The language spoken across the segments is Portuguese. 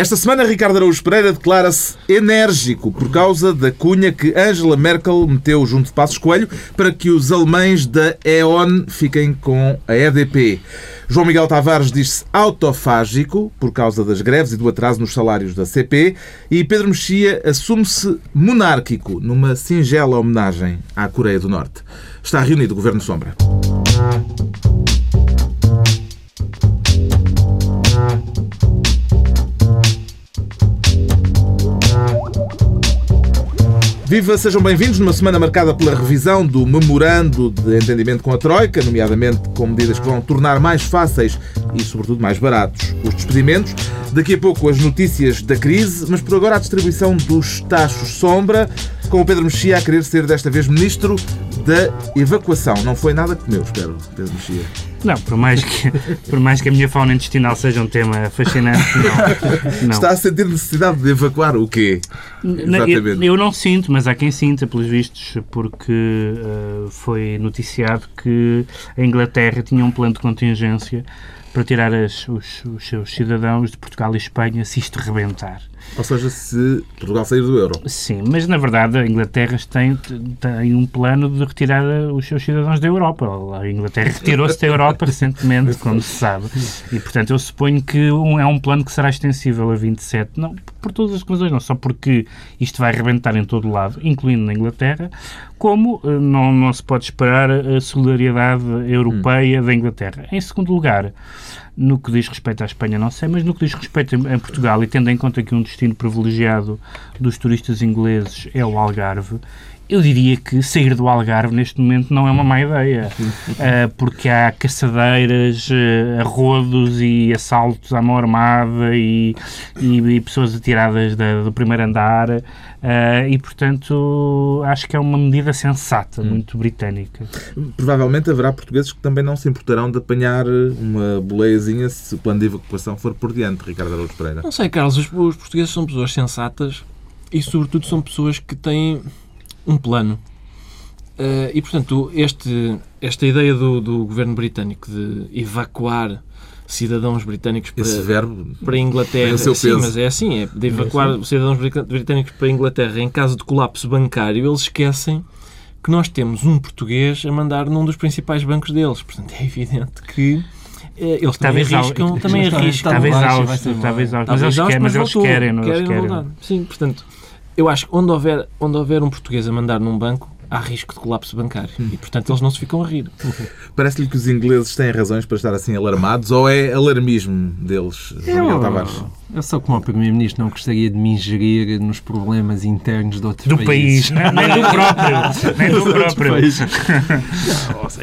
Esta semana, Ricardo Araújo Pereira declara-se enérgico por causa da cunha que Angela Merkel meteu junto de Passos Coelho para que os alemães da E.ON fiquem com a EDP. João Miguel Tavares diz-se autofágico por causa das greves e do atraso nos salários da CP. E Pedro Mexia assume-se monárquico numa singela homenagem à Coreia do Norte. Está reunido o Governo Sombra. Viva, sejam bem-vindos numa semana marcada pela revisão do memorando de entendimento com a Troika, nomeadamente com medidas que vão tornar mais fáceis e, sobretudo, mais baratos os despedimentos. Daqui a pouco as notícias da crise, mas por agora a distribuição dos tachos sombra, com o Pedro Mexia a querer ser desta vez ministro da evacuação. Não foi nada que meu, espero, Pedro Mexia. Não, por mais, que, por mais que a minha fauna intestinal seja um tema fascinante, não. não. Está a sentir necessidade de evacuar o quê? Eu, eu, não sinto, mas há quem sinta, pelos vistos, porque uh, foi noticiado que a Inglaterra tinha um plano de contingência para tirar as, os, os seus cidadãos de Portugal e Espanha se isto rebentar. Ou seja, se Portugal sair do euro. Sim, mas na verdade a Inglaterra tem, tem um plano de retirar os seus cidadãos da Europa. A Inglaterra retirou-se da Europa recentemente, como se sabe. E portanto eu suponho que é um plano que será extensível a 27. Não por todas as razões, não só porque isto vai arrebentar em todo o lado, incluindo na Inglaterra, como eh, não, não se pode esperar a solidariedade europeia hum. da Inglaterra. Em segundo lugar, no que diz respeito à Espanha, não sei, mas no que diz respeito a Portugal, e tendo em conta que um destino privilegiado dos turistas ingleses é o Algarve, eu diria que sair do Algarve neste momento não é uma má ideia, uh, porque há caçadeiras, uh, arrodos e assaltos à mão armada e, e, e pessoas atiradas da, do primeiro andar uh, e, portanto, acho que é uma medida sensata, hum. muito britânica. Provavelmente haverá portugueses que também não se importarão de apanhar uma boleiazinha se o plano de evacuação for por diante, Ricardo Araújo Pereira. Não sei, Carlos, os, os portugueses são pessoas sensatas e, sobretudo, são pessoas que têm um plano. Uh, e, portanto, este, esta ideia do, do governo britânico de evacuar cidadãos britânicos para, Esse verbo para a Inglaterra. Sim, peso. mas é assim, é de evacuar é cidadãos britânicos para a Inglaterra em caso de colapso bancário, eles esquecem que nós temos um português a mandar num dos principais bancos deles. Portanto, é evidente que eh, eles também arriscam, também arriscam. Talvez talvez exausto. Mas eles querem, mas eles querem, querem, querem. Sim, portanto, eu acho que onde houver, onde houver um português a mandar num banco, há risco de colapso bancário. E, portanto, eles não se ficam a rir. Parece-lhe que os ingleses têm razões para estar assim alarmados ou é alarmismo deles, Miguel Tavares? Eu só como Primeiro-Ministro não gostaria de me ingerir nos problemas internos de outros do país. nem do próprio. nem do próprio.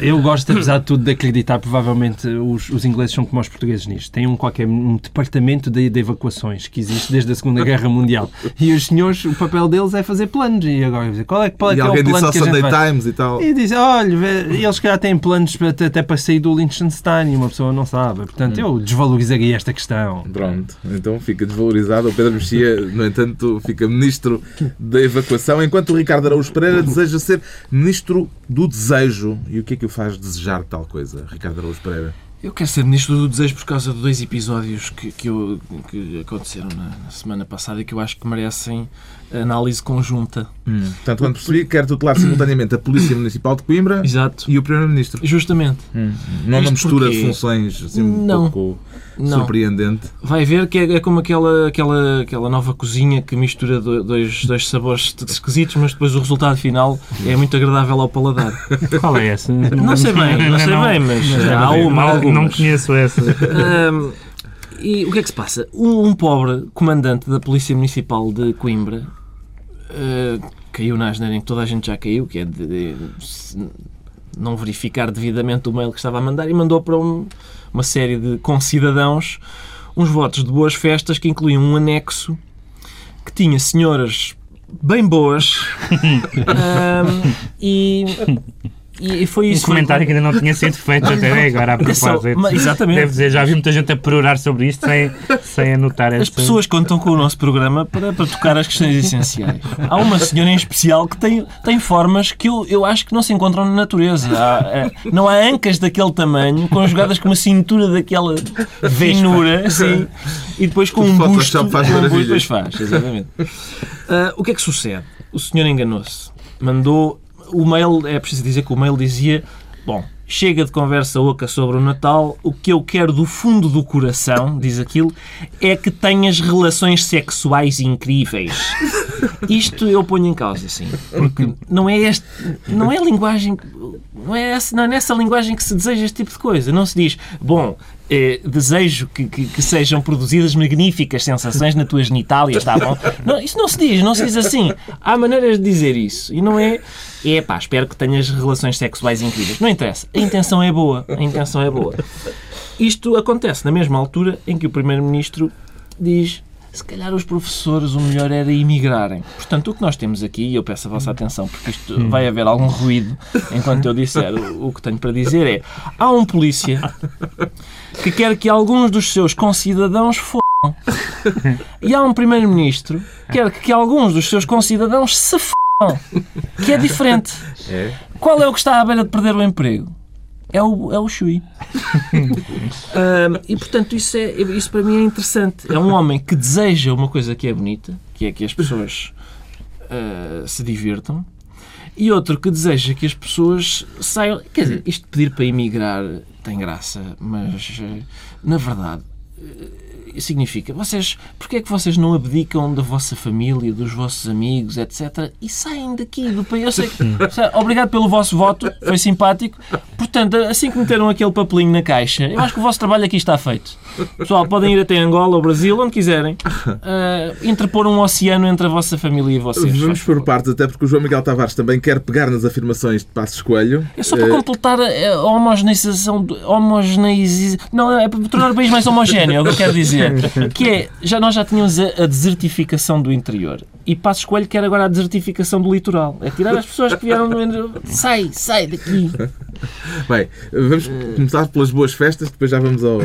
eu gosto, apesar de tudo, de acreditar, provavelmente os, os ingleses são como os portugueses nisto. Têm um, qualquer, um departamento de, de evacuações que existe desde a Segunda Guerra Mundial. E os senhores, o papel deles é fazer planos. E agora, qual é, qual é, que é o plano que a Sunday Times e tal. E diz, olha, eles já têm planos até para sair do Liechtenstein e uma pessoa não sabe. Portanto, hum. eu desvalorizaria esta questão. Pronto, então fica desvalorizado. O Pedro Mexia, no entanto, fica ministro da evacuação, enquanto o Ricardo Araújo Pereira deseja ser ministro do desejo. E o que é que o faz desejar tal coisa, Ricardo Araújo Pereira? Eu quero ser ministro do desejo por causa de dois episódios que, que, eu, que aconteceram na, na, semana passada e que eu acho que merecem análise conjunta. Hum. Portanto, quando percebi, quer tutelar simultaneamente a Polícia Municipal de Coimbra Exato. e o Primeiro-Ministro. Justamente. Hum. Não uma mistura porque... de funções assim, um não. pouco não. surpreendente. Vai ver que é, é, como aquela, aquela, aquela nova cozinha que mistura dois, dois sabores esquisitos, mas depois o resultado final é muito agradável ao paladar. Qual é essa? Não sei bem, não sei bem, mas há uma, algumas. Não conheço essa. Um, e o que é que se passa? Um, um, pobre comandante da Polícia Municipal de Coimbra uh, caiu na asneira em que toda a gente já caiu, que é de, de, de não verificar devidamente o mail que estava a mandar e mandou para um, uma série de concidadãos uns votos de boas festas que incluíam um anexo que tinha senhoras bem boas um, e E, e foi Um isso. comentário que ainda não tinha sido feito até agora, a propósito. mas- exatamente. Devo dizer, já vi muita gente a perorar sobre isto sem, sem anotar As esta... pessoas contam com o nosso programa para, para tocar as questões essenciais. Há uma senhora em especial que tem, tem formas que eu, eu acho que não se encontram na natureza. Há, é, não há ancas daquele tamanho, conjugadas com uma cintura daquela finura, assim, e depois com um busto. faz um busto, depois faz, exatamente. Ah, o que é que sucede? O senhor enganou-se. Mandou. O mail, é preciso dizer que o mail dizia: Bom, chega de conversa oca sobre o Natal, o que eu quero do fundo do coração, diz aquilo, é que tenhas relações sexuais incríveis. Isto eu ponho em causa, sim. Porque não é este. Não é a linguagem. Não é, essa, não é nessa linguagem que se deseja este tipo de coisa. Não se diz, bom, eh, desejo que, que- que sejam produzidas magníficas sensações na tua genitália, está bom? Não, isso não se diz, não se diz assim. Há maneiras de dizer isso. E não é, é pá, espero que tenhas relações sexuais incríveis. Não interessa. A intenção é boa. A intenção é boa. Isto acontece na mesma altura em que o Primeiro-Ministro diz se calhar os professores o melhor era emigrarem. Portanto, o que nós temos aqui, e eu peço a vossa atenção, porque isto vai haver algum ruído enquanto eu disser o, o que tenho para dizer é há um polícia que quer que alguns dos seus concidadãos fodam. E há um primeiro-ministro que quer que alguns dos seus concidadãos se fodam. Que é diferente. É. Qual é o que está à beira de perder o emprego? É o, é o Chui. E portanto, isso, é, isso para mim é interessante. É um homem que deseja uma coisa que é bonita, que é que as pessoas ah, se divirtam, e outro que deseja que as pessoas saiam. Quer dizer, isto de pedir para emigrar tem graça, mas eh, na verdade. eh, Significa, vocês, porque é que vocês não abdicam da vossa família, dos vossos amigos, etc. e saem daqui do país? Eu sei que, sei, obrigado pelo vosso voto, foi simpático. Portanto, assim que meteram aquele papelinho na caixa, eu acho que o vosso trabalho aqui está feito. Pessoal, podem ir até Angola ou Brasil, onde quiserem, eh, interpor um oceano entre a vossa família e vocês. Vamos por partes, até porque o João Miguel Tavares também quer pegar nas afirmações de Passos Coelho. É só para Eh, completar a homogeneização. Homogeneiz... Não, é para tornar o país mais homogéneo, é o que eu quero dizer. Que é, já, nós já tínhamos a, a desertificação do interior. E Passos Coelho quer agora a desertificação do litoral. É tirar as pessoas que vieram do interior. Sai, sai daqui. Bem, vamos começar pelas boas festas, depois já vamos ao-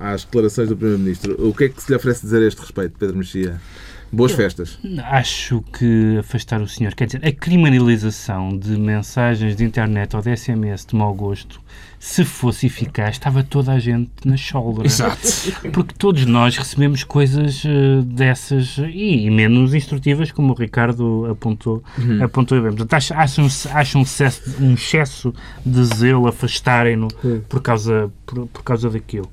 às declarações do Primeiro-Ministro. O que é que se lhe oferece dizer a este respeito, Pedro Mexia? Boas festas. Acho que afastar o senhor, quer dizer, a criminalização de mensagens de internet ou de SMS de mau gosto, se fosse eficaz, estava toda a gente na shoulder. Porque todos nós recebemos coisas eh, dessas e, e menos instrutivas, como o Ricardo apontou, apontou bem. Portanto, acho, acho, um, excesso, um excesso de zelo afastarem-no por causa, por, por causa daquilo.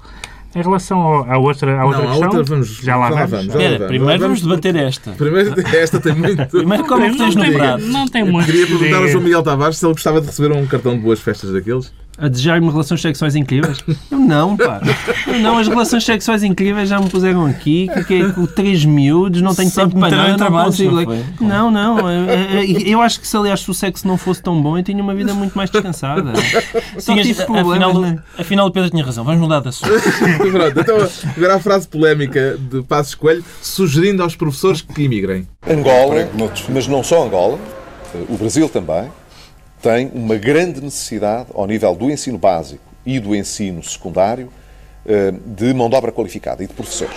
Em relação ao- à outra, à outra Não, questão, outra vamos- já lá lá vamos. vamos, já Espera, vamos. primeiro vamos Vamos- debater esta. Primeiro, esta tem muito. Primeiro, como é que tens no tem, prato? não tem muito. Queria perguntar ao João Miguel Tavares se ele gostava de receber um cartão de boas festas daqueles. A desejar-me relações sexuais incríveis? Eu não, pá. Eu não, as relações sexuais incríveis já me puseram aqui, que, é com três miúdos, não tenho Só tempo te para nada, não consigo. não? Não, não. eh, eh, Eu acho que se, aliás, se o sexo não fosse tão bom, eu tinha uma vida muito mais descansada. Só Tinhas- tive afinal, problemas, né? afinal, o Pedro tinha razão. Vamos mudar de assunto. Pronto, então agora a frase polémica de Passos Coelho, sugerindo aos professores que imigrem. Angola, mas não só Angola, o Brasil também, tem uma grande necessidade, ao nível do ensino básico e do ensino secundário, eh, de mão de obra qualificada e de professores.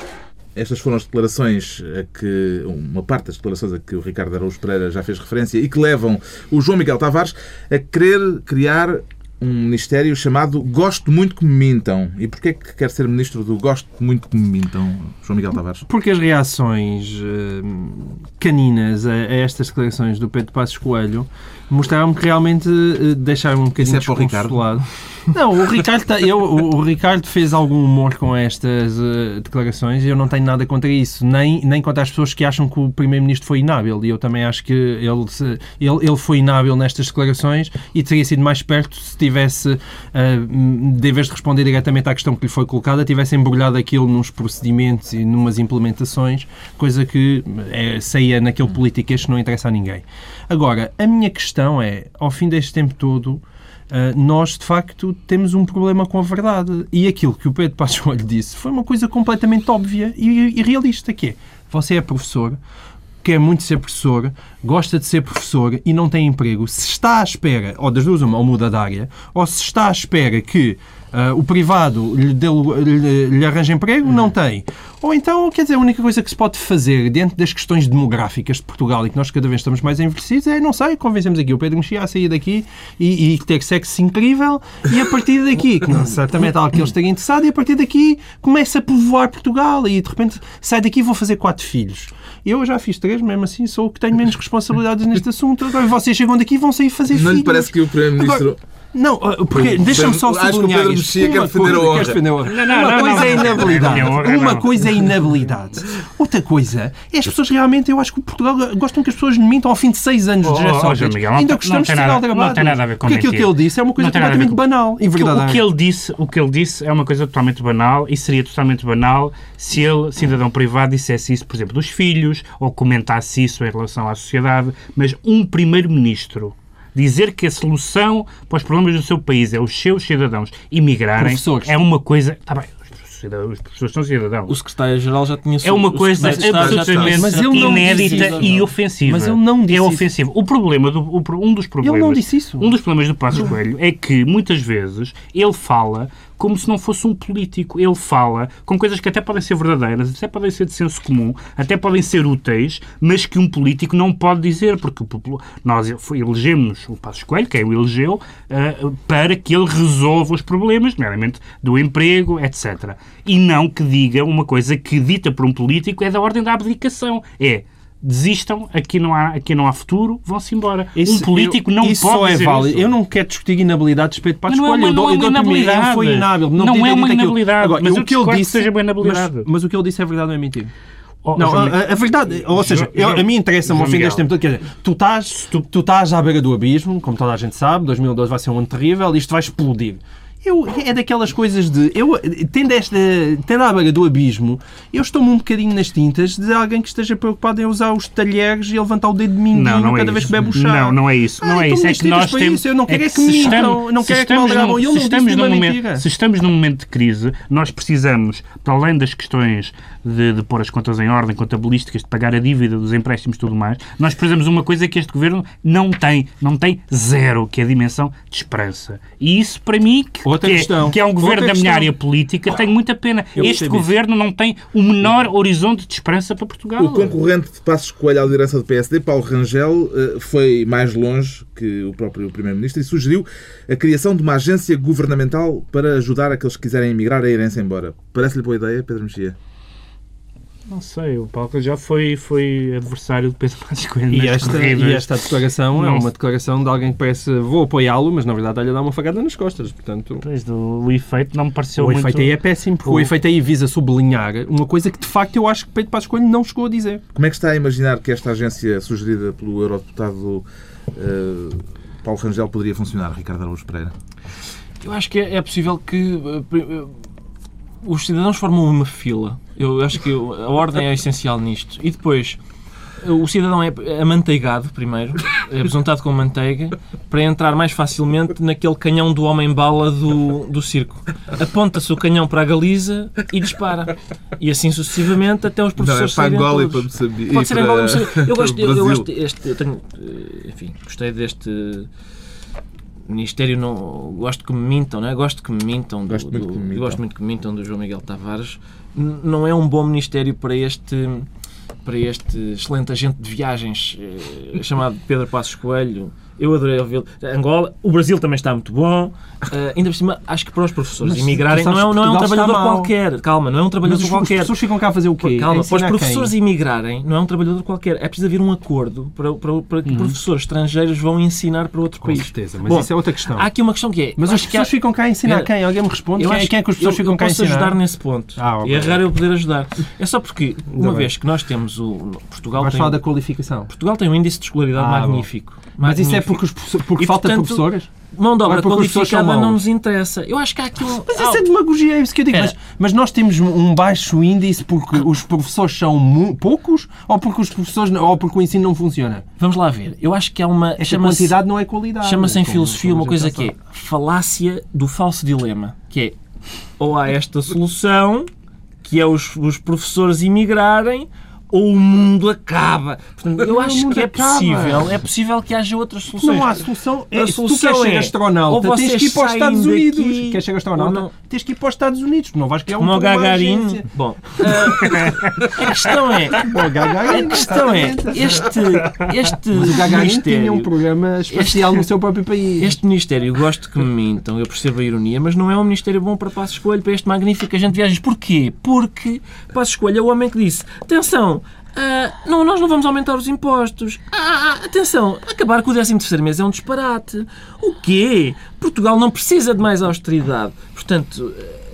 Estas foram as declarações a que, uma parte das declarações a que o Ricardo Araújo Pereira já fez referência e que levam o João Miguel Tavares a querer criar um ministério chamado Gosto Muito Que Me Mintam. E porquê que quer ser ministro do Gosto Muito Que Me Mintam, João Miguel Tavares? Porque as reações eh, caninas a, estas declarações do Pedro Passos Coelho mostraram-me que realmente eh, deixaram um bocadinho Isso é para o Ricardo? Não, o Ricardo, tá- eu, o, Ricardo fez algum humor com estas eh, declarações e eu não tenho nada contra isso, nem, nem contra as pessoas que acham que o Primeiro-Ministro foi inábil. E eu também acho que ele, se- ele, ele foi inábil nestas declarações e teria sido mais perto se tivesse, eh, de vez de responder diretamente à questão que lhe foi colocada, tivesse embrulhado aquilo nos procedimentos e numas implementações, coisa que eh, saía naquele políticas que não interessa a ninguém. Agora, a minha questão é, ao fim deste tempo todo, Uh, nós de facto temos um problema com a verdade. E aquilo que o Pedro Passos Coelho disse foi uma coisa completamente óbvia e, e realista, que é, você é professor, quer muito ser professor, gosta de ser professor e não tem emprego, se está à espera, ou das duas uma, ou muda de área, ou se está à espera que ah, o privado lhe, dê, lhe, lhe arranje emprego, não tem. Ou então, quer dizer, a única coisa que se pode fazer dentro das questões demográficas de Portugal e que nós cada vez estamos mais envelhecidos é, não sei, convencemos aqui o Pedro Mexia a sair daqui e, e ter sexo incrível e a partir daqui, que não certamente algo que ele esteja interessado, e a partir daqui começa a povoar Portugal e de repente sai daqui e vou fazer quatro filhos. Eu já fiz três, mesmo assim sou o que tenho menos responsabilidades neste assunto. Agora vocês chegam daqui e vão sair fazer Não filhos. lhe parece que o Primeiro-Ministro. Não, uh, porque deixa-me só acho que o sublinhar Pedro. Mexia quer Uma defender a coisa- honra. defender a honra. Não, não, Uma não, coisa não, é não. inabilidade. Não, não. Uma coisa é inabilidade. Outra coisa é as pessoas realmente, eu acho que Portugal gostam que as pessoas mintam ao fim de seis anos de Oh, oh, geração. oh, Miguel, não Ainda gostamos não de tem ser nada- aldrabados. não tem nada a ver com Porque aquilo que ele disse é uma coisa Não completamente com- banal e O verdadeira. O que ele disse, o que ele disse é uma coisa totalmente banal e seria totalmente banal se ele, cidadão privado, dissesse isso, por exemplo, dos filhos ou comentasse isso em relação à sociedade, mas um primeiro-ministro dizer que a solução para os problemas do seu país é os seus cidadãos imigrarem Professores. é uma coisa, está bem, os professores são cidadãos. O secretário-geral já tinha É uma coisa absolutamente Mas ele não inédita disse isso, e ofensiva. Mas ele não disse É isso. ofensivo. O problema, do, o um dos problemas... não disse isso. Um dos problemas do Passos Coelho é que, muitas vezes, ele fala como se não fosse um político. Ele fala com coisas que até podem ser verdadeiras, até podem ser de senso comum, até podem ser úteis, mas que um político não pode dizer, porque nós elegemos o Passos Coelho, quem o elegeu, eh, para que ele resolva os problemas, nomeadamente do emprego, etc. E não que diga uma coisa que, dita por um político, é da ordem da abdicação. É desistam, aqui não há, aqui não há futuro, vão-se embora. um político eu- não isso pode só é válido. isso. Eu não quero discutir inabilidade de respeito para a não é escolha. uma- Eu dou- não é eu uma dou inabilidade. foi inábil. Não, Não é uma inabilidade, Agora, mas o que ele disse seja uma inabilidade. Mas, mas o que ele disse é verdade ou é mentira? Oh, Não, a, a- a verdade, ou seja, eu- a mim interessa-me ao fim deste tempo todo, quer dizer, tu estás, tu, tu estás à beira do abismo, como toda a gente sabe, 2012 vai ser um ano terrível, isto vai explodir. Eu, é daquelas coisas de. Eu, tendo, esta, tendo à beira do abismo, eu estou-me um bocadinho nas tintas de alguém que esteja preocupado em usar os talheres e a levantar o dedo de mindinho Não, não é cada vez isso. que bebe o chá. Não, não é isso. Ah, não é então isso. É nas que tintas nós temos. isso, eu não quero é que se mintam, não quero é que Ele se não disse momento- mentira. Se estamos num momento de crise, nós precisamos, para além das questões de, de pôr as contas em ordem, contabilísticas, de pagar a dívida dos empréstimos e tudo mais, nós precisamos de uma coisa que este governo não tem, não tem zero, que é a dimensão de esperança. E isso, para mim, que, que é, que é um governo da minha área política, tem muita pena. Eu este percebo isso. governo não tem o menor horizonte de esperança para Portugal. O concorrente de Passos Coelho à liderança do PSD, Paulo Rangel, eh, foi mais longe que o próprio Primeiro-Ministro e sugeriu a criação de uma agência governamental para ajudar aqueles que quiserem emigrar a irem-se embora. Parece-lhe boa ideia, Pedro Mexia? Não sei, o Paulo já foi, foi adversário de Pedro Passos Coelho E esta, corridas. e esta declaração é Não. uma declaração de alguém que parece vou apoiá-lo, mas na verdade a dar uma facada nas costas. Portanto, Pois, do, o efeito não me pareceu o muito... efeito aí é péssimo, porque o... o- efeito aí visa sublinhar uma coisa que de facto eu acho que Pedro Passos Coelho não chegou a dizer. Como é que está a imaginar que esta agência sugerida pelo eurodeputado eh, Paulo Rangel poderia funcionar, Ricardo Araújo Pereira? Eu acho que é, é possível que uh, uh, os cidadãos formam uma fila. Eu acho que a ordem é essencial nisto. E depois, o cidadão é amanteigado primeiro, é besuntado com manteiga, para entrar mais facilmente naquele canhão do homem-bala do, do circo. Aponta-se o canhão para a Galiza e dispara. E assim sucessivamente até os professores saírem todos. Moçambique. Pode ser Angola, Moçambique. Eu gosto, eu, eu gosto este, eu tenho, eh, enfim, gostei deste Ministério, não, gosto que me mintam, não é? Gosto que me mintam. Do, Gosto muito do- que me mintam. gosto muito que me mintam do João Miguel Tavares. Não é um bom Ministério para este para este excelente agente de viagens eh, chamado Pedro Passos Coelho. Eu adorei ouvi-lo. Angola, o Brasil também está muito bom. Eh, ainda por cima, acho que para os professores Mas imigrarem não é, não é um Portugal trabalhador qualquer. Calma, não é um Mas trabalhador os qualquer. professores ficam cá a fazer o quê? Calma, para os professores imigrarem, não é um trabalhador qualquer. É preciso haver um acordo para, para, para que professores estrangeiros vão ensinar para outro Com país. certeza, mas Bom, isso é outra questão. Há aqui uma questão que é. Mas eu os acho que há- ficam cá a ensinar É, quem? Alguém me responde? eu Quem, acho quem é que os eu, professores ficam eu cá a posso ensinar? ajudar nesse ponto. Ah, ok. E é raro eu poder ajudar. É só porque, uma vez que nós temos o. Portugal Vais tem, falar da qualificação. Portugal tem um índice de escolaridade Ah, magnífico. Mas isso é. Porque, os porque E, falta portanto, professores? Mão de Ou obra é qualificada não nos interessa. Eu acho que há aqui um. Mas isso é demagogia, é isso que eu digo. É. Mas, mas nós temos um baixo índice porque os professores são poucos ou porque os professores ou porque o ensino não funciona? Vamos lá ver. Eu acho que há uma. Esta quantidade não é qualidade. Chama-se em como- filosofia como uma coisa que é falácia do falso dilema, que é ou há esta solução, que é os, os professores imigrarem, ou o mundo acaba. Portanto, eu Não, acho que é acaba. possível, é possível que haja outras soluções. Não há solução. É, A se tu solução queres ser é, astronauta, ou tens que ir para os Estados Unidos. daqui, Queres ser astronauta? não. Tens que ir para os Estados Unidos. Não vais criar um Como Gagarin. Bom, ah, a questão é. Gagarin, A questão é, este, este Mas o Gagarin tinha um programa espacial no seu próprio país. este ministério, gosto que me mintam, eu percebo a ironia, mas não é um ministério bom para Passos Coelho, para este magnífico agente de viagens. Porquê? Porque Passos Coelho é o homem que disse, atenção, ah, não, nós não vamos aumentar os impostos. Ah, atenção, acabar com o 13º mês é um disparate. O quê? Portugal não precisa de mais austeridade. Portanto,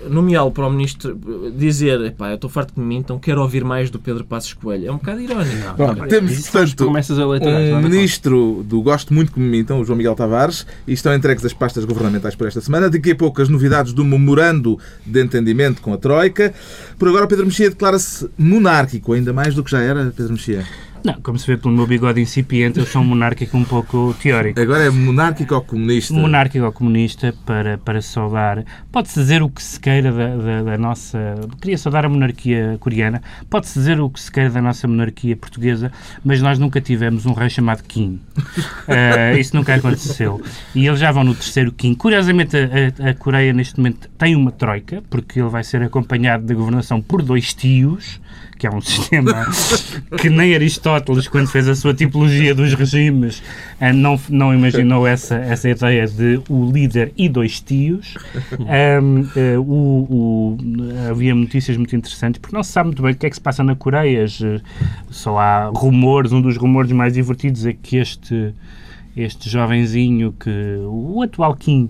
nomeá-lo para o ministro dizer, epá, eu estou farto que me mintam, quero ouvir mais do Pedro Passos Coelho. É um bocado irónico. Bom, temos, Isso são as portanto, um nada ministro do Gosto Muito que me mintam, o João Miguel Tavares, e estão entregues as pastas governamentais por esta semana. Daqui a pouco as novidades do memorando de entendimento com a Troika. Por agora, Pedro Mexia declara-se monárquico, ainda mais do que já era, Pedro Mexia. Não, como se vê pelo meu bigode incipiente, eu sou um monárquico um pouco teórico. Agora é monárquico ou comunista? monárquico ou comunista para, para saudar. Pode-se dizer o que se queira da, da, da nossa. Queria saudar a monarquia coreana. Pode-se dizer o que se queira da nossa monarquia portuguesa, mas nós nunca tivemos um rei chamado Kim. Eh, isso nunca aconteceu. E eles já vão no terceiro Kim. Curiosamente, a, a- a Coreia neste momento tem uma troika, porque ele vai ser acompanhado da governação por dois tios. Que é um sistema que nem Aristóteles, quando fez a sua tipologia dos regimes, eh, não, não imaginou essa, essa ideia de o líder e dois tios. Ahm, eh, o- o- havia notícias muito interessantes, porque não se sabe muito bem o que é que se passa na Coreia. Eh, Só há rumores, um dos rumores mais divertidos é que este, este jovenzinho, que o atual Kim,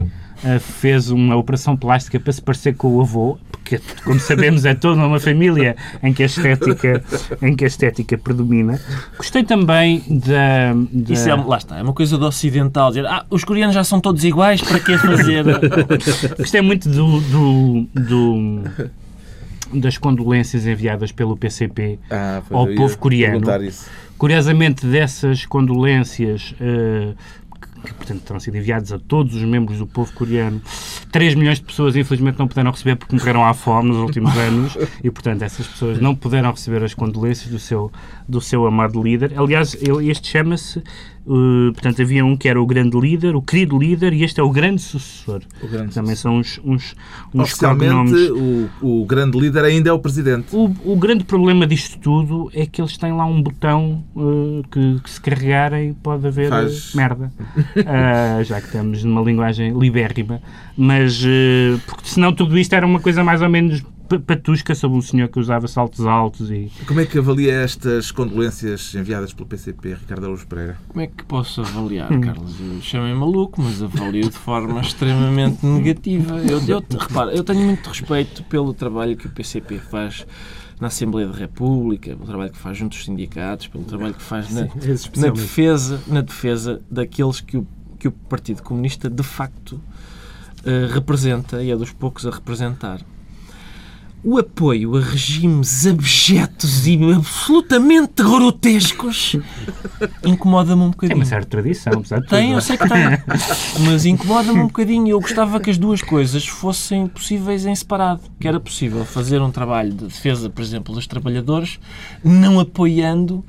fez uma operação plástica para se parecer com o avô, porque, como sabemos, é toda uma família em que a estética, em que a estética predomina. Gostei também da... da... Isso é, lá está, é uma coisa do ocidental. Dizer, ah, os coreanos já são todos iguais, para que fazer? Gostei muito do, do- do- das condolências enviadas pelo PCP. Ah, Ao povo coreano. Curiosamente, dessas condolências, eh, que, portanto terão sido enviadas a todos os membros do povo coreano, 3 milhões de pessoas infelizmente não puderam receber porque morreram à fome nos últimos anos e, portanto, essas pessoas não puderam receber as condolências do seu, do seu amado líder. Aliás, ele- este chama-se, eh, portanto, havia um que era o grande líder, o querido líder, e este é o grande sucessor. O grande Também são uns, uns, uns cognomes. o, o grande líder ainda é o presidente. O, o grande problema disto tudo é que eles têm lá um botão eh, que, que se carregarem pode haver Faz- merda. Ah, já que estamos numa linguagem libérrima. Mas, eh, porque senão tudo isto era uma coisa mais ou menos patusca sobre um senhor que usava saltos altos e... Como é que avalia estas condolências enviadas pelo PCP, Ricardo Araújo Pereira? Como é que posso avaliar, Carlos? Eu chamei maluco, mas avalio de forma extremamente negativa. Eu, eu, repara, eu tenho muito respeito pelo trabalho que o PCP faz na Assembleia da República, pelo trabalho que faz junto aos sindicatos, pelo trabalho que faz na, Esse na especialmente. defesa, na defesa daqueles que o, que o Partido Comunista de facto eh, representa e é dos poucos a representar. O apoio a regimes abjetos e absolutamente grotescos incomoda-me um Tem bocadinho. uma certa tradição, apesar de Tem, tudo. eu sei que tem. Mas incomoda-me um bocadinho. Eu gostava que as duas coisas fossem possíveis em separado. Que era possível fazer um trabalho de defesa, por exemplo, dos trabalhadores, não apoiando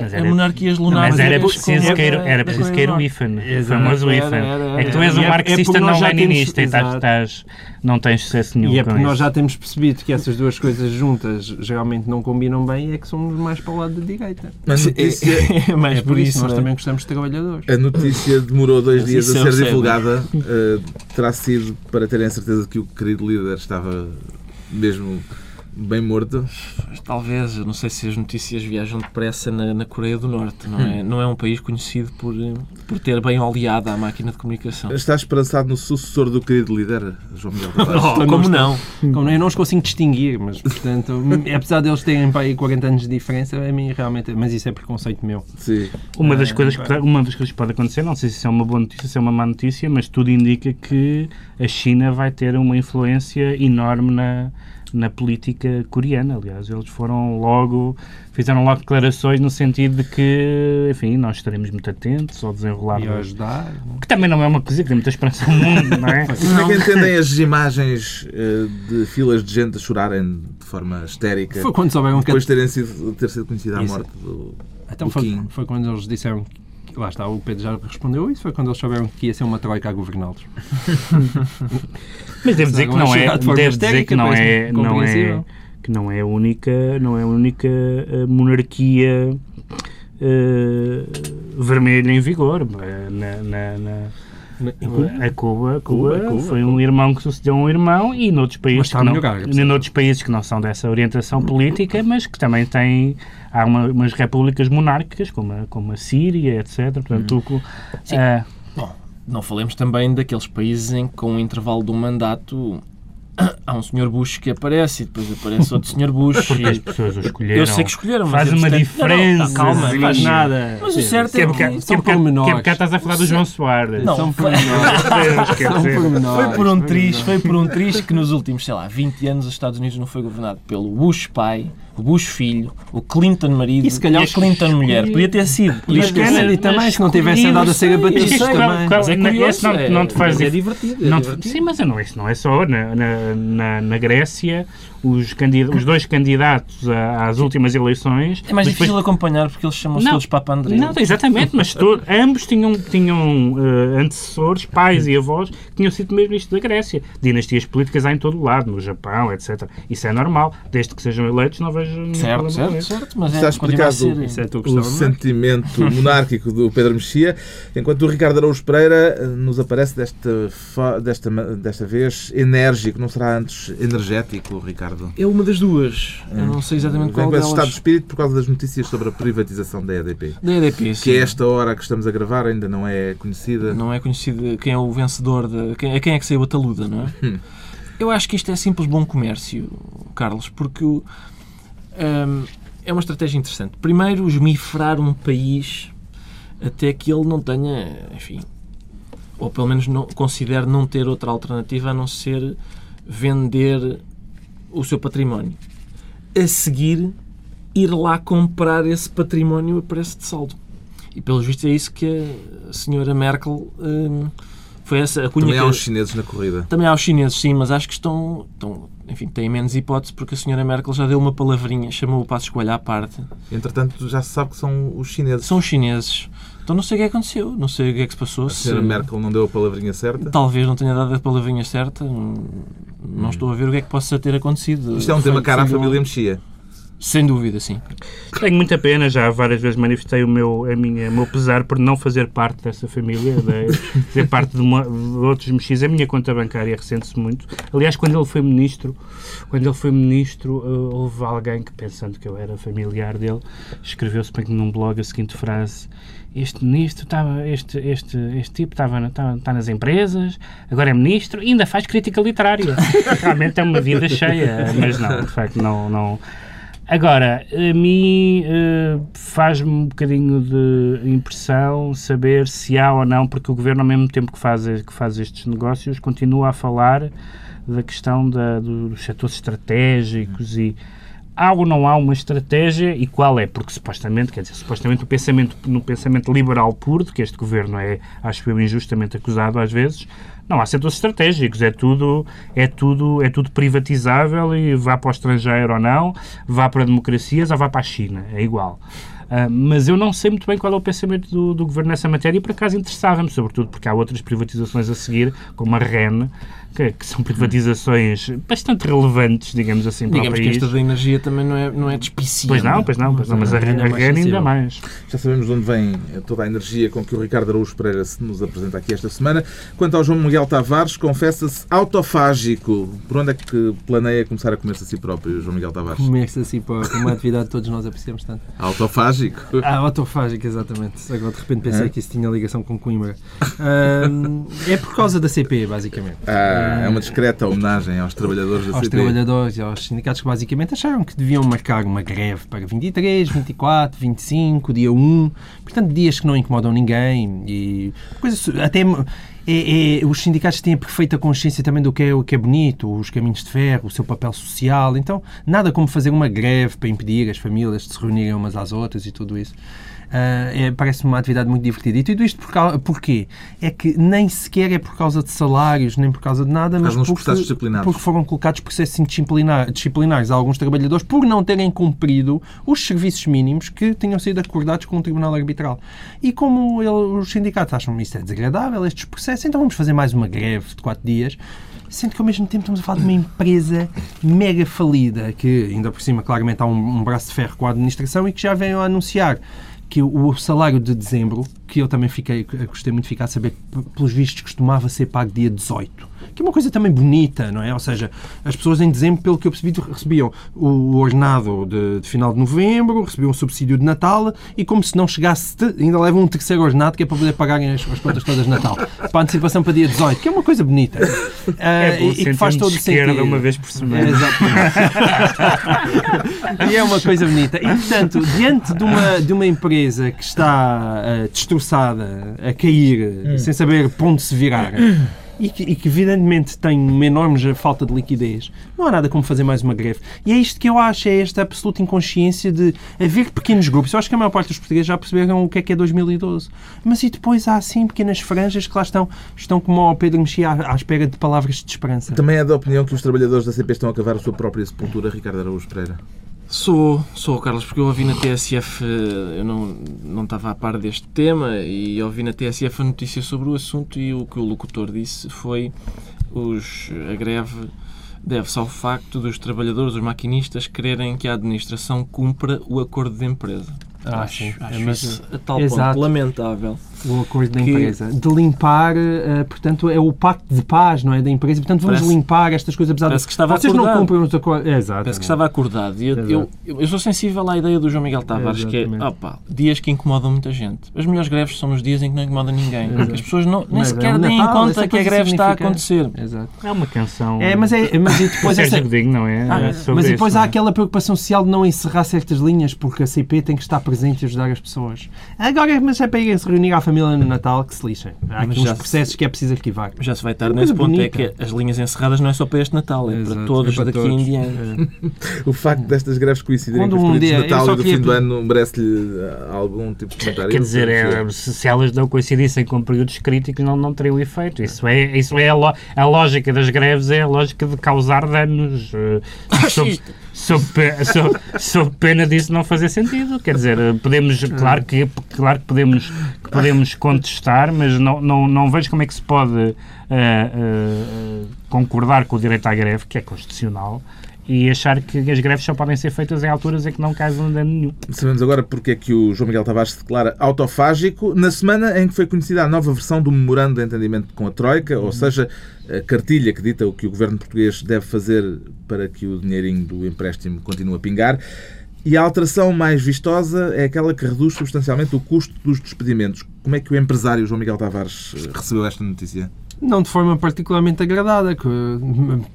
Mas a monarquias lunares. mas era como preciso que era, preciso Coreia que era do o. IFAN, o famoso IFAN. É que tu és um é- é marxista não leninista e estás, não tens sucesso nenhum E é com porque nós isso. já temos percebido que essas duas coisas juntas geralmente não combinam bem e é que somos mais para o lado da direita. Notícia, É mais é por isso, nós não é? também gostamos de trabalhadores. a notícia demorou dois Mas dias a ser divulgada. Uh, terá sido para terem a certeza de que o querido líder estava mesmo bem morto. Talvez, eu não sei se as notícias viajam depressa na, na Coreia do Norte, não é? Não é um país conhecido por, por ter bem oleada a máquina de comunicação. Está esperançado no sucessor do querido líder, João Miguel Tavares? Oh, como não? Como eu não os consigo distinguir, mas portanto, apesar deles terem para aí 40 anos de diferença, a mim realmente, mas isso é preconceito meu. Sim. Uma das, Ah, coisas que, uma das coisas que pode acontecer, não sei se isso é uma boa notícia, se é uma má notícia, mas tudo indica que a China vai ter uma influência enorme na, na política coreana. Aliás, eles foram logo, fizeram logo declarações no sentido de que, enfim, nós estaremos muito atentos ao desenrolar. E ajudar. Que também não é uma coisa que tem muita esperança no mundo, não é? Como é que entendem as imagens eh, de filas de gente a chorarem de forma histérica Foi quando souberam que. depois de terem sido, ter sido conhecida a morte do, Então do foi, Kim? foi quando eles disseram. Lá está, o Pedro já respondeu isso. Foi quando eles souberam que ia ser uma troika a governá-los. Mas devo dizer que não é, devo dizer que não é, não é, que não é a única, não é a única eh, monarquia eh, vermelha em vigor. Eh, Na, na, na- a Cuba, Cuba, Cuba, Cuba, foi um irmão que sucedeu a um irmão e noutros países, que não, melhorar, é noutros países que não são dessa orientação política, mas que também têm há uma- umas repúblicas monárquicas, como a, como a Síria, etc. Portanto, o- Sim. eh, Bom, não falemos também daqueles países em que, com o intervalo do mandato, há um Sr. Bush que aparece e depois aparece outro Sr. Bush. porque as pessoas o escolheram. Eu sei que escolheram, mas Faz uma entretanto- Não, não, diferença. calma, sim. faz nada. Mas o certo Que é é porque, que... que é são pormenores. que é porque estás a falar do João Soares. Não, São foi- pormenores. Foi por um triz, pormenores. foi por um triz que nos últimos, sei lá, 20 anos os Estados Unidos não foi governado pelo Bush pai, o Bush filho, o Clinton marido E se calhar a Clinton mulher. Podia ter sido. Podia Mas ter Kennedy também, se não tivesse andado a ser abatido também. Mas é Não, curioso, não- é, não te faz é divertido. é Não te- divertido. sim, mas não, isso não é só. Na, na, na Grécia, os, candid- os dois candidatos a- às últimas eleições. É mais depois- difícil acompanhar porque eles chamam-se todos Papa André. Não, exatamente, mas to- ambos tinham, tinham eh, antecessores, pais e avós, que tinham sido mesmo isto da Grécia. Dinastias políticas há em todo o lado, no Japão, etc. Isso é normal, desde que sejam eleitos, não vejo Certo, certo, certo. Mas Está é, explicado ser. Isso é a tua o questão, é? sentimento monárquico do Pedro Mexia, enquanto o Ricardo Araújo Pereira eh, nos aparece desta, desta, desta vez enérgico, não será antes energético, Ricardo? É uma das duas. Eu não sei exatamente qual esse estado de delas. espírito por causa das notícias sobre a privatização da EDP. Da EDP, sim. Que a esta hora que estamos a gravar ainda não é conhecida. Não é conhecido quem é o vencedor, de, quem, a quem é que saiu a taluda, não é? Hum. Eu acho que isto é simples bom comércio, Carlos, porque o- hum, é uma estratégia interessante. Primeiro, esmifrar um país até que ele não tenha, enfim, ou pelo menos não, considere não ter outra alternativa a não ser vender o seu património. A seguir, ir lá comprar esse património a preço de saldo. E pelos vistos é isso que a senhora Merkel hum, foi essa a cunha Também há que- uns chineses na corrida. também há os chineses, sim, mas acho que estão, estão enfim, têm menos hipótese porque a senhora Merkel já deu uma palavrinha, chamou o Passo Escolha à parte. Entretanto, já se sabe que são os chineses. São os chineses. Então não sei o que aconteceu, não sei o que é que se passou. A senhora se- Merkel não deu a palavrinha certa. Talvez não tenha dado a palavrinha certa. Não, não estou a ver o que é que possa ter acontecido. Isto é um tema caro à família Mexia. Sem dúvida, sim. Tenho muita pena, já várias vezes manifestei o meu, a minha, o meu pesar por não fazer parte dessa família, de fazer parte de, uma- de outros mexidos. A minha conta bancária ressente-se muito. Aliás, quando ele foi ministro, quando ele foi ministro, eh, houve alguém que, pensando que eu era familiar dele, escreveu-se bem num blog a seguinte frase. Este ministro estava, este, este, este tipo estava, estava, está nas empresas, agora é ministro e ainda faz crítica literária. Realmente é uma vida cheia, mas não, de facto, não, não, Agora, a mim eh, faz-me um bocadinho de impressão saber se há ou não, porque o Governo, ao mesmo tempo que faz, que faz estes negócios, continua a falar da questão da, do- dos setores estratégicos e há ou não há uma estratégia e qual é? Porque supostamente, quer dizer, supostamente o pensamento, no pensamento liberal puro, de que este Governo é, acho eu, injustamente acusado às vezes, não há setores estratégicos, é tudo, é tudo, é tudo privatizável e vá para o estrangeiro ou não, vá para democracias ou vá para a China, é igual. Ah, mas eu não sei muito bem qual é o pensamento do, do Governo nessa matéria e por acaso interessava-me, sobretudo porque há outras privatizações a seguir, como a REN, que, que são privatizações bastante relevantes, digamos assim, para Digamos o que país. esta da energia também não é, não é despicível. Pois não, pois não, pois não, mas a, a REN é a REN ainda mais. Já sabemos de onde vem toda a energia com que o Ricardo Araújo Pereira se nos apresenta aqui esta semana. Quanto ao João Miguel Tavares, confessa-se autofágico. Por onde é que planeia começar a comer-se a si próprio, João Miguel Tavares? Comer-se assim para para uma atividade que todos nós apreciamos tanto. Autofágico? Ah, autofágica, exatamente. Agora de repente pensei que isso tinha ligação com Coimbra. É por causa da CP, basicamente. Ah, é uma discreta homenagem aos trabalhadores da aos trabalhadores e aos sindicatos que basicamente acharam que deviam marcar uma greve para 23, 24, 25, dia 1. Portanto, dias que não incomodam ninguém e coisas até é- é- os sindicatos têm a perfeita consciência também do que é, o que é bonito, os caminhos de ferro, o seu papel social. Então, nada como fazer uma greve para impedir as famílias de se reunirem umas às outras e tudo isso. Ah, é- Parece-me uma atividade muito divertida. E tudo isto por porquê? É que nem sequer é por causa de salários, nem por causa de nada, mas causa dos porque, porque foram colocados processos disciplinar- disciplinares a alguns trabalhadores por não terem cumprido os serviços mínimos que tinham sido acordados com o Tribunal Arbitral. E como ele- os sindicatos acham isso é desagradável, estes processos, então vamos fazer mais uma greve de quatro dias. Sendo que ao mesmo tempo estamos a falar de uma empresa mega falida, que ainda por cima claramente há um, um braço de ferro com a administração e que já veio a anunciar que o salário de dezembro, que eu também fiquei, gostei muito de ficar a saber pelos vistos, costumava ser pago dia 18. Que é uma coisa também bonita, não é? Ou seja, as pessoas em dezembro, pelo que eu percebi, recebiam o o ordenado de, de final de novembro, recebiam um subsídio de Natal e, como se não chegasse, ainda levam um terceiro ordenado que é para poder pagarem as, as contas todas de Natal. Para a antecipação para dia 18, que é uma coisa bonita. Ah, É bom e, que faz todo sentido. uma vez por É, semana. exatamente. e é uma coisa bonita. E, portanto, diante de uma, de uma empresa que está ah, destroçada, a cair, sem saber para onde se virar, e que, e que, evidentemente tem uma enorme falta de liquidez, não há nada como fazer mais uma greve. E é isto que eu acho, é esta absoluta inconsciência de haver pequenos grupos. Eu acho que a maior parte dos portugueses já perceberam o que é que é 2012. Mas e depois há, assim, pequenas franjas que lá estão, estão como o Pedro Mexia à, à espera de palavras de esperança. Também é da opinião que os trabalhadores da CP estão a cavar a sua própria sepultura, Ricardo Araújo Pereira. Sou, sou, Carlos, porque eu ouvi na TSF, eh, eu não, não estava a par deste tema, e ouvi na TSF a notícia sobre o assunto e o que o locutor disse foi os, a greve deve-se ao facto dos trabalhadores, os maquinistas, quererem que a administração cumpra o acordo de empresa. Ah, acho sim. acho É, mas- isso a tal Exato. ponto lamentável. O acordo da Que- empresa. De limpar, eh, portanto, é o pacto de paz, não é? Da empresa. Portanto, vamos Parece- limpar estas coisas, apesar de que estava vocês não acordado. cumprem os acordos. É, exato. Parece que estava acordado. E eu, eu, eu sou sensível à ideia do João Miguel Tavares, que é opa, dias que incomodam muita gente. As melhores greves são nos dias em que não incomoda ninguém. Porque as pessoas não, nem Mas é sequer têm em conta que a greve está a acontecer. Exato. É uma canção. É, mas, é, mas e depois Sérgio essa, Godinho, não é? Ah, É mas isso, depois não há é? aquela preocupação social de não encerrar certas linhas, porque a CP tem que estar presente e ajudar as pessoas. Agora, mas é para irem se reunir à família no Natal que se lixem. Há aqui já uns se- processos que é preciso arquivar. Já se vai estar nesse ponto. bonita. É que as linhas encerradas não é só para este Natal, é para Exato, todos é para daqui todos. em diante. O facto destas greves coincidirem com os um períodos dia- de Natal e do fim do ano merece-lhe ah, algum tipo de comentário? Quer dizer, é, se, se elas não coincidissem com períodos críticos, não, não teriam efeito. Isso é, isso é a, lo- a lógica das greves, é a lógica de causar danos. eh, sob, sob, sob- pena disso não fazer sentido. Quer dizer, podemos, claro que, claro que podemos, que podemos contestar, mas não, não, não vejo como é que se pode eh, eh, concordar com o direito à greve, que é constitucional. E achar que as greves só podem ser feitas em alturas em que não causam dano nenhum. Sabemos agora porque é que o João Miguel Tavares se declara autofágico na semana em que foi conhecida a nova versão do memorando de entendimento com a Troika, ou seja, a cartilha que dita o que o governo português deve fazer para que o dinheirinho do empréstimo continue a pingar. E a alteração mais vistosa é aquela que reduz substancialmente o custo dos despedimentos. Como é que o empresário João Miguel Tavares eh, recebeu esta notícia? Não de forma particularmente agradada, que-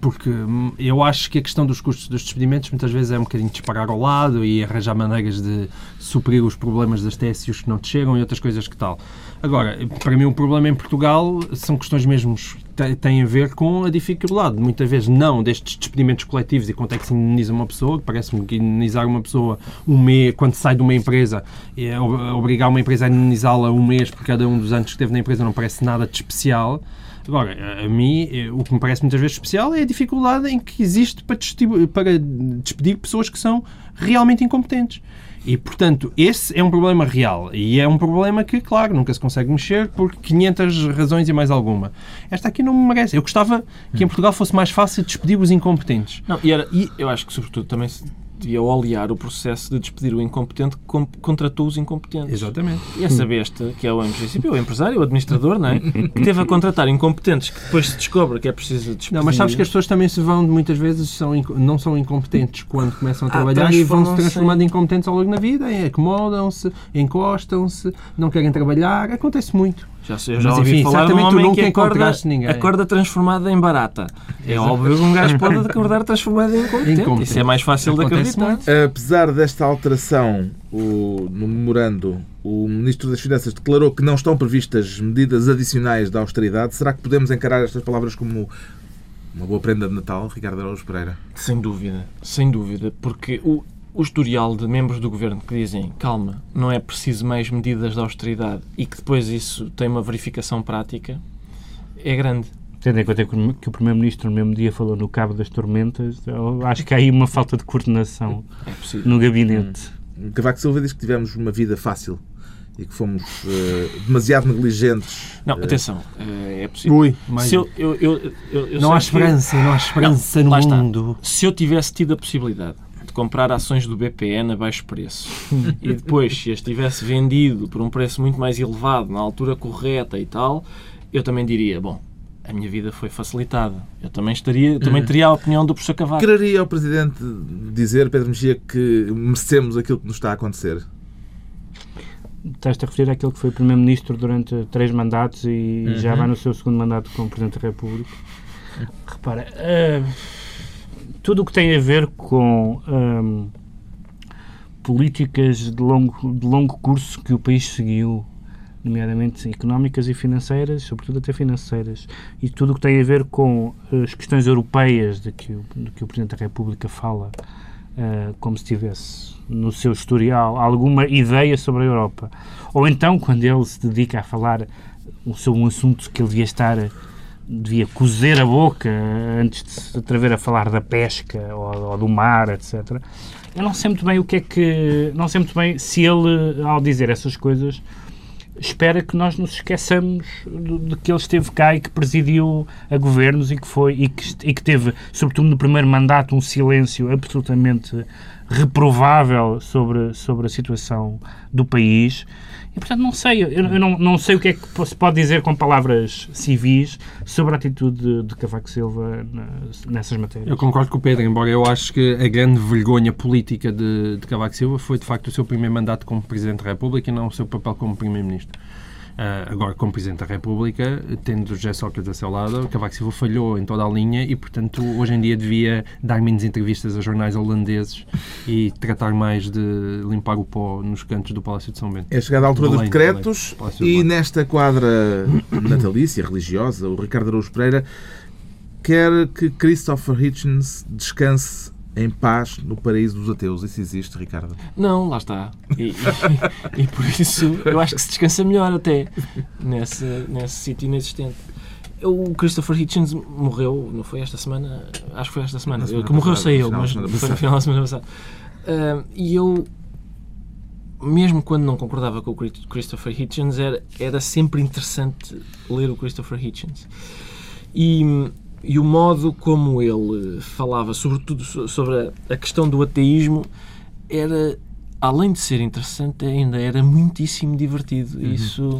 porque eu acho que a questão dos custos dos despedimentos muitas vezes é um bocadinho disparar ao lado e arranjar maneiras de suprir os problemas das TSUs que não te chegam e outras coisas que tal. Agora, para mim o problema em Portugal são questões mesmo que têm a ver com a dificuldade, muitas vezes não destes despedimentos coletivos e quanto é que se indeniza uma pessoa, parece-me que indenizar uma pessoa um mês, quando sai de uma empresa, é, obrigar uma empresa a indenizá-la um mês por cada um dos anos que esteve na empresa não parece nada de especial. Agora, a- mim, eh, o que me parece muitas vezes especial é a dificuldade em que existe para, para despedir pessoas que são realmente incompetentes. E, portanto, esse é um problema real. E é um problema que, claro, nunca se consegue mexer por 500 razões e mais alguma. Esta aqui não me merece. Eu gostava que em Portugal fosse mais fácil despedir os incompetentes. Não, e, era, e eu acho que, sobretudo, também devia olear o processo de despedir o incompetente que com- contratou os incompetentes. Exatamente. E essa besta, que é o, em princípio, o empresário, o administrador, não é? que teve a contratar incompetentes que depois se descobre que é preciso despedir. Não, mas sabes que as pessoas também se vão, muitas vezes, são, não são incompetentes quando começam a Ah, trabalhar e vão se transformando em incompetentes ao longo da vida, e acomodam-se, encostam-se, não querem trabalhar. Acontece muito. Já sei, eu já Mas, ouvi enfim, falar de um homem que acorda, acorda transformada em barata. É óbvio que um gajo pode acordar transformado em incompetente. Incompetente. Isso é mais fácil de Acontece acreditar. muito. Apesar desta alteração o- no memorando, o Ministro das Finanças declarou que não estão previstas medidas adicionais da austeridade. Será que podemos encarar estas palavras como uma boa prenda de Natal, Ricardo Araújo Pereira? Sem dúvida, sem dúvida, porque o, o historial de membros do governo que dizem calma, não é preciso mais medidas de austeridade e que depois isso tem uma verificação prática é grande. Tendo em conta que o- Primeiro-Ministro no mesmo dia falou no Cabo das Tormentas, eu acho que há aí uma falta de coordenação É no gabinete. Cavaco Silva diz que tivemos uma vida fácil e que fomos eh, demasiado negligentes. Não, Eh, atenção, eh, é possível. Ui, um. eu, eu, eu, eu- eu Não há sei que- esperança, não há esperança Não, no lá está. mundo. Se eu tivesse tido a possibilidade de comprar ações do BPN a baixo preço e depois, se as tivesse vendido por um preço muito mais elevado, na altura correta e tal, eu também diria, bom, a minha vida foi facilitada. Eu também estaria, também teria a opinião do professor Cavaco. Quereria ao Presidente dizer, Pedro Mexia, que merecemos aquilo que nos está a acontecer? Estás-te a referir àquele que foi Primeiro-Ministro durante três mandatos e já vai no seu segundo mandato como Presidente da República. Repara, ah, tudo o que tem a ver com ahm, políticas de longo, de longo curso que o país seguiu, nomeadamente económicas e financeiras, sobretudo até financeiras, e tudo o que tem a ver com as questões europeias de que o, de que o Presidente da República fala, ah, como se tivesse no seu historial alguma ideia sobre a Europa. Ou então, quando ele se dedica a falar sobre um assunto que ele devia estar, devia cozer a boca antes de se atrever a falar da pesca ou, ou do mar, etc. Eu não sei muito bem o que é que. Não sei muito bem se ele, ao dizer essas coisas, espera que nós nos esqueçamos de, de que ele esteve cá e que presidiu a governos e que foi e que, e que teve, sobretudo no primeiro mandato, um silêncio absolutamente reprovável sobre, sobre a situação do país. E, portanto, não sei, eu, eu não, não sei o que é que se pode dizer com palavras civis sobre a atitude de, Cavaco Silva nessas matérias. Eu concordo com o Pedro, embora eu acho que a grande vergonha política de, de Cavaco Silva foi, de facto, o seu primeiro mandato como Presidente da República e não o seu papel como Primeiro-Ministro. Ah, agora, como Presidente da República, tendo José Sócrates a seu lado, Cavaco Silva falhou em toda a linha e, portanto, hoje em dia devia dar menos entrevistas a jornais holandeses e tratar mais de limpar o pó nos cantos do Palácio de São Bento. É chegada a altura dos Belém, decretos Belém. Palácio de e nesta quadra natalícia, religiosa, o Ricardo Araújo Pereira quer que Christopher Hitchens descanse em paz no paraíso dos ateus. Isso existe, Ricardo? Não, lá está. E, e- e por isso eu acho que se descansa melhor até nesse, nesse sítio inexistente. O Christopher Hitchens morreu, não foi esta semana? Acho que foi esta semana. Na semana que morreu sei eu, mas foi no final da semana passada. Ah, e eu, mesmo quando não concordava com o Chris- Christopher Hitchens, era, era sempre interessante ler o Christopher Hitchens. E, e o modo como ele falava, sobretudo so- sobre a, questão do ateísmo, era, além de ser interessante, ainda era muitíssimo divertido. Isso,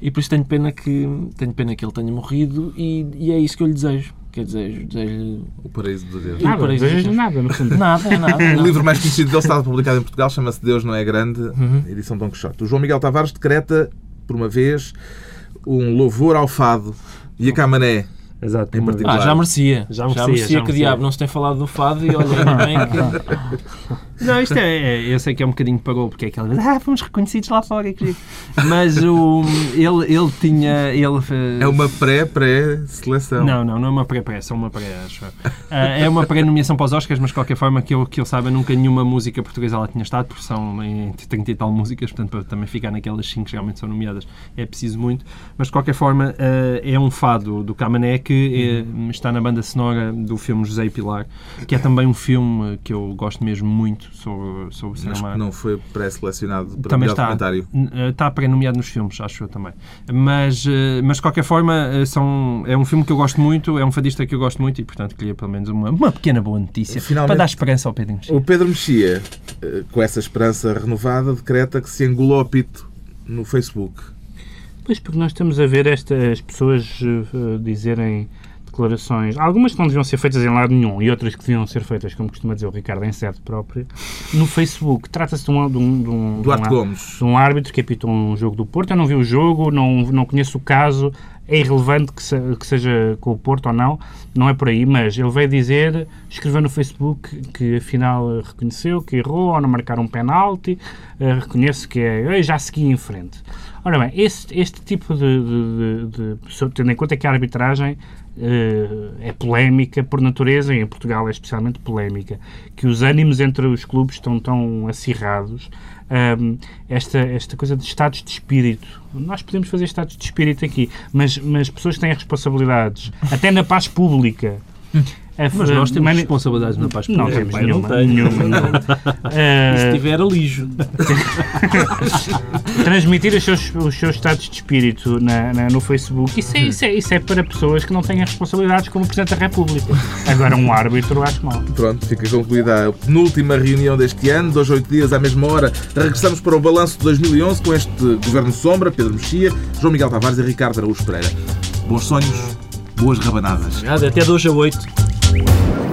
e por isso tenho pena que, tenho pena que ele tenha morrido e, e é isso que eu lhe desejo. Que eu desejo, desejo O paraíso ateus. Não. Nada, paraíso não dos vejo ateus. nada, no fundo. nada, nada. O livro mais conhecido dele está publicado em Portugal, chama-se Deus Não É Grande, Uhum. edição Dom Quixote. O João Miguel Tavares decreta, por uma vez, um louvor ao fado e a camané. Exato. Em particular. Ah, já merecia. Já merecia, já que merecia. diabo não se tem falado do fado e olha bem que. Não, isto é, é- eu sei que é um bocadinho parou, porque é aquela vez, ah, fomos reconhecidos lá fora, que giro." mas o, ele, ele tinha, ele... É uma pré-pré-seleção. Não, não, não é uma pré-pré, é uma pré, acho. Ah, é uma pré-nomeação para os Oscars, mas de qualquer forma, que eu, que eu saiba, nunca nenhuma música portuguesa lá tinha estado, porque são entre 30 e tal músicas, portanto, para também ficar naquelas 5 que realmente são nomeadas, é preciso muito. Mas de qualquer forma, ah, é um fado do Camané que eh, está na banda sonora do filme José e Pilar, que é também um filme que eu gosto mesmo muito sobre, sobre o Acho cinema. que não foi pré-selecionado para Também melhor está, documentário. N- está pré-nomeado nos filmes, acho eu também. Mas, eh, mas de qualquer forma, eh, são, é um filme que eu gosto muito, é um fadista que eu gosto muito e, portanto, queria pelo menos uma, uma pequena boa notícia Finalmente- para dar esperança ao Pedro Mexia. O Pedro Mexia, eh, com essa esperança renovada, decreta que se engolou ao pito no Facebook. Pois, porque nós estamos a ver estas pessoas eh, dizerem declarações, algumas que não deviam ser feitas em lado nenhum e outras que deviam ser feitas, como costuma dizer o Ricardo, em sede própria, no Facebook. Trata-se de um, de um, de um, de um, de um árbitro que apitou um jogo do Porto. Eu não vi o jogo, não, não conheço o caso, é irrelevante que, se- que seja com o Porto ou não, não é por aí, mas ele veio dizer, escreveu no Facebook que afinal reconheceu que errou ao não marcar um penalti, eh, reconheço que é, "Ei, já segui em frente. Ora bem, este, este tipo de, de- de- de- tendo em conta que a arbitragem é polémica por natureza, e em Portugal é especialmente polémica, que os ânimos entre os clubes estão tão acirrados, hum, esta, esta coisa de estados de espírito. Nós podemos fazer estados de espírito aqui, mas, mas pessoas que têm responsabilidades, até na paz pública. a- Mas nós temos mani- responsabilidades na paz Não pública. temos eu nenhuma. não tenho. nenhuma, nenhuma. E se tiver lijo. transmitir os seus, os seus estados de espírito na, na- no Facebook, isso é, isso, é, isso é para pessoas que não têm responsabilidades como o Presidente da República. Agora, um árbitro, acho mal. Pronto, fica concluída a penúltima reunião deste ano, dois, oito dias à mesma hora. Regressamos para o balanço de 2011 com este Governo Sombra, Pedro Mexia, João Miguel Tavares e Ricardo Araújo Pereira. Bons sonhos, boas rabanadas. Até 2 a 8. Thank you.